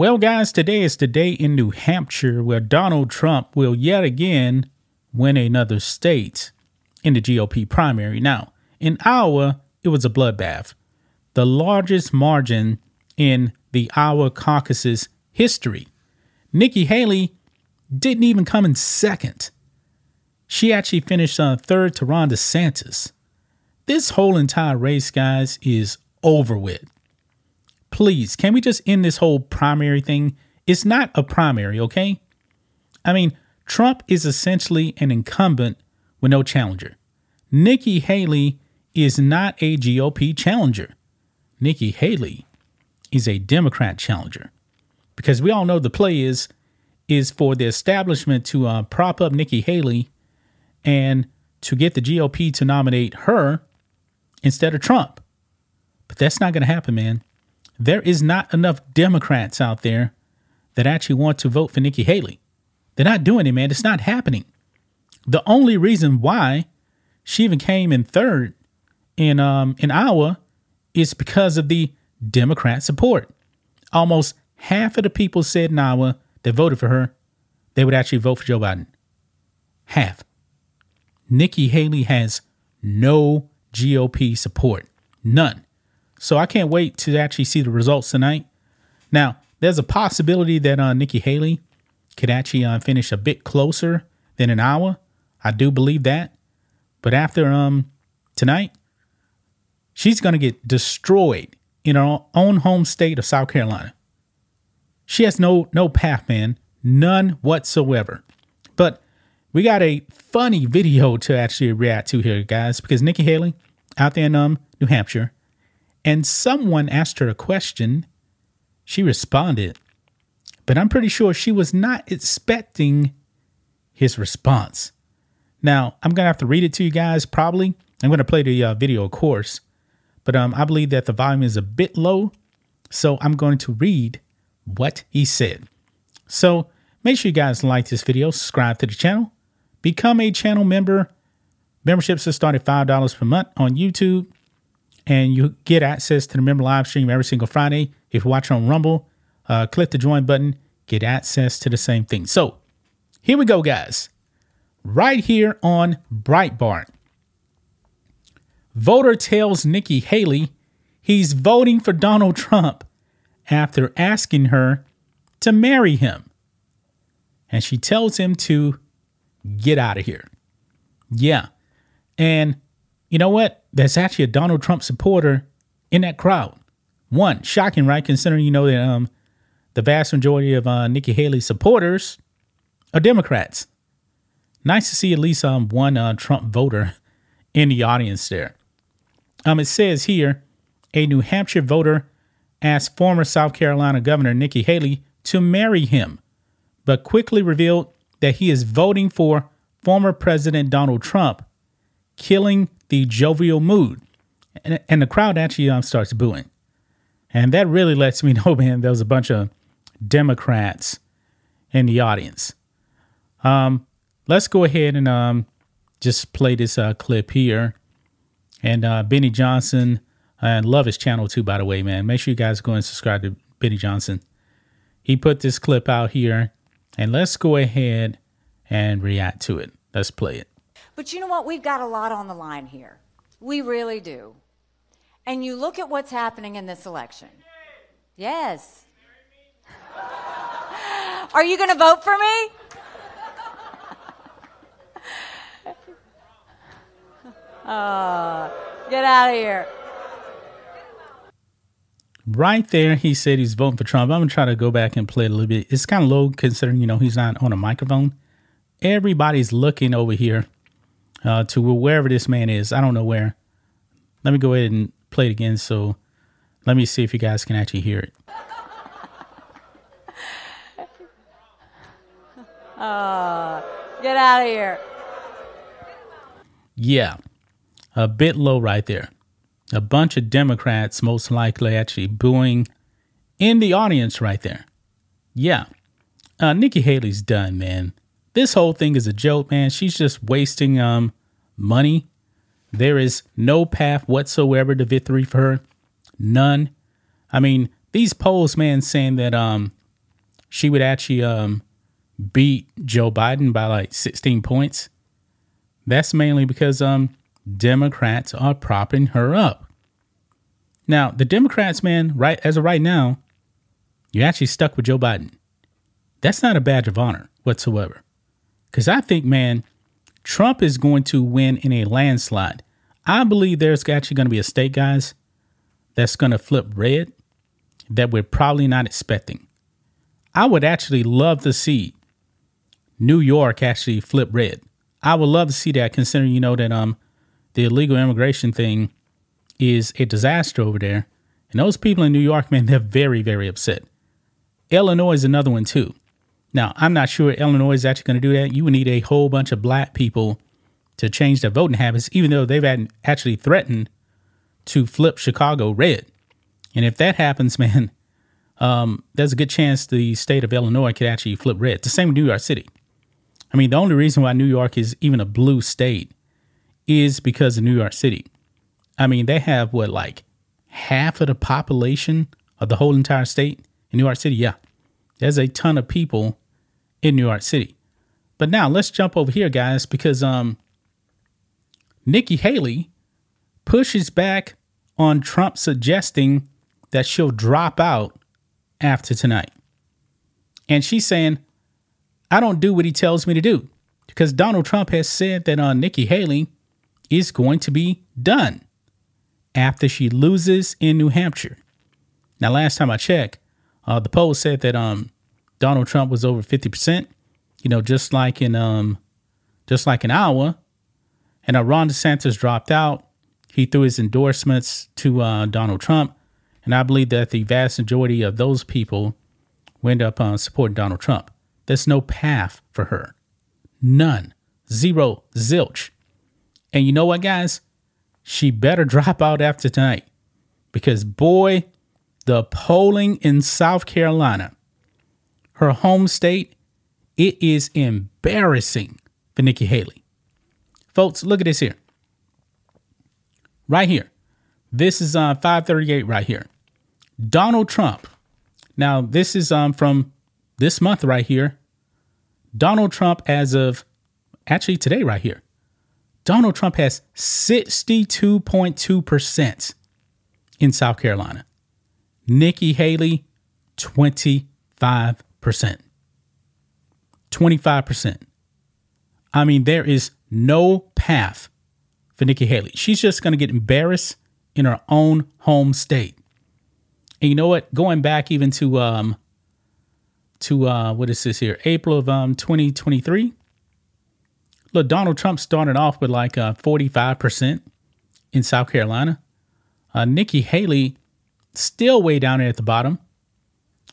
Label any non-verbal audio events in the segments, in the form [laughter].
Well, guys, today is the day in New Hampshire where Donald Trump will yet again win another state in the GOP primary. Now, in Iowa, it was a bloodbath, the largest margin in the Iowa caucus's history. Nikki Haley didn't even come in second. She actually finished uh, third to Ron DeSantis. This whole entire race, guys, is over with please, can we just end this whole primary thing? It's not a primary, okay? I mean, Trump is essentially an incumbent with no challenger. Nikki Haley is not a GOP challenger. Nikki Haley is a Democrat challenger. Because we all know the play is is for the establishment to uh, prop up Nikki Haley and to get the GOP to nominate her instead of Trump. But that's not going to happen, man there is not enough Democrats out there that actually want to vote for Nikki Haley. They're not doing it, man. It's not happening. The only reason why she even came in third in um in Iowa is because of the Democrat support. Almost half of the people said in Iowa that voted for her, they would actually vote for Joe Biden. Half. Nikki Haley has no GOP support. None. So I can't wait to actually see the results tonight. Now, there's a possibility that uh, Nikki Haley could actually uh, finish a bit closer than an hour. I do believe that. But after um tonight, she's going to get destroyed in her own home state of South Carolina. She has no no path, man, none whatsoever. But we got a funny video to actually react to here, guys, because Nikki Haley out there in um New Hampshire and someone asked her a question. She responded, but I'm pretty sure she was not expecting his response. Now, I'm going to have to read it to you guys probably. I'm going to play the uh, video, of course, but um, I believe that the volume is a bit low. So I'm going to read what he said. So make sure you guys like this video, subscribe to the channel, become a channel member. Memberships are started $5 per month on YouTube and you get access to the member live stream every single Friday. If you watch on Rumble, uh, click the join button, get access to the same thing. So here we go, guys. Right here on Breitbart. Voter tells Nikki Haley he's voting for Donald Trump after asking her to marry him. And she tells him to get out of here. Yeah. And you know what? There's actually a Donald Trump supporter in that crowd. One, shocking, right? Considering you know that um the vast majority of uh, Nikki Haley's supporters are Democrats. Nice to see at least um one uh, Trump voter [laughs] in the audience there. Um, it says here, a New Hampshire voter asked former South Carolina Governor Nikki Haley to marry him, but quickly revealed that he is voting for former President Donald Trump, killing the jovial mood. And, and the crowd actually um, starts booing. And that really lets me [laughs] know, man, there was a bunch of Democrats in the audience. Um, let's go ahead and um, just play this uh, clip here. And uh, Benny Johnson, and love his channel too, by the way, man. Make sure you guys go and subscribe to Benny Johnson. He put this clip out here, and let's go ahead and react to it. Let's play it. But you know what? We've got a lot on the line here. We really do. And you look at what's happening in this election. Yes. [laughs] Are you going to vote for me? [laughs] get out of here. Right there, he said he's voting for Trump. I'm going to try to go back and play it a little bit. It's kind of low considering, you know, he's not on a microphone. Everybody's looking over here uh, to wherever this man is. I don't know where. Let me go ahead and play it again. So let me see if you guys can actually hear it. [laughs] Uh, get out of here. Yeah, a bit low right there. A bunch of Democrats, most likely, actually booing in the audience right there. Yeah, uh, Nikki Haley's done, man. This whole thing is a joke, man. She's just wasting um money. There is no path whatsoever to victory for her. None. I mean, these polls, man, saying that um she would actually um beat Joe Biden by like 16 points. That's mainly because um Democrats are propping her up. Now, the Democrats, man, right as of right now, you're actually stuck with Joe Biden. That's not a badge of honor whatsoever. Because I think, man, Trump is going to win in a landslide. I believe there's actually going to be a state, guys, that's going to flip red that we're probably not expecting. I would actually love to see New York actually flip red. I would love to see that considering, you know, that um the illegal immigration thing is a disaster over there. And those people in New York, man, they're very, very upset. Illinois is another one too. Now, I'm not sure Illinois is actually going to do that. You would need a whole bunch of black people to change their voting habits, even though they've actually threatened to flip Chicago red. And if that happens, [laughs] man, um, there's a good chance the state of Illinois could actually flip red. The same with New York City. I mean, the only reason why New York is even a blue state is because of New York City. I mean, they have what, like half of the population of the whole entire state in New York City? Yeah. There's a ton of people in New York City. But now let's jump over here, guys, because um, Nikki Haley pushes back on Trump suggesting that she'll drop out after tonight. And she's saying, I don't do what he tells me to do because Donald Trump has said that uh, Nikki Haley is going to be done after she loses in New Hampshire. Now, last time I checked, uh, the poll said that um, Donald Trump was over 50%, you know, just like in um, just like in Iowa. And uh, Ron DeSantis dropped out. He threw his endorsements to uh, Donald Trump. And I believe that the vast majority of those people went up uh, supporting Donald Trump. There's no path for her. None. Zero. Zilch. And you know what, guys? She better [laughs] drop out after tonight. Because, boy, the polling in South Carolina her home state, it is embarrassing for Nikki Haley. Folks, look at this here. Right here. This is uh, 538 right here. Donald Trump. Now, this is um, from this month right here. Donald Trump, as of actually today, right here, Donald Trump has 62.2% in South Carolina. Nikki Haley, 25%. 25%. I mean, there is no path for Nikki Haley. She's just going to get embarrassed in her own home state. And you know what? Going back even to um to uh what is this here? April of um 2023. Look, Donald Trump started off with like uh 45% in South Carolina. Uh Nikki Haley still way down there at the bottom.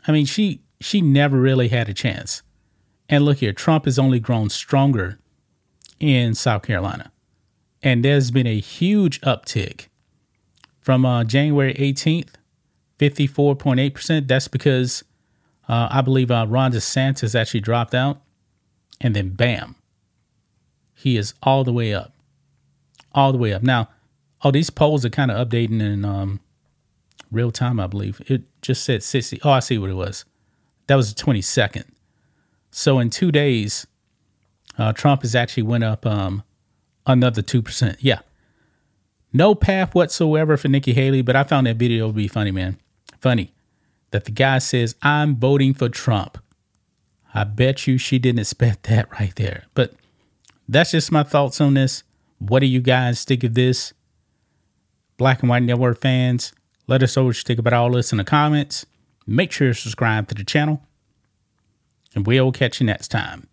I mean, she she never really had a chance. And look here, Trump has only grown stronger in South Carolina. And there's been a huge uptick from uh, January 18th, 54.8%. That's because uh, I believe uh, Ron DeSantis actually dropped out. And then bam, he is all the way up. All the way up. Now, oh, these polls are kind of updating in um, real time, I believe. It just said 60. Oh, I see what it was. That was the 22nd. So in two days, uh, Trump has actually went up um, another 2%. Yeah. No path whatsoever for Nikki Haley, but I found that video to be funny, man. Funny that the guy says, I'm voting for Trump. I bet you she didn't expect that right there. But that's just my thoughts on this. What do you guys think of this? Black and White Network fans, let us know what you think about all this in the comments. Make sure to subscribe to the channel, and we'll catch you next time.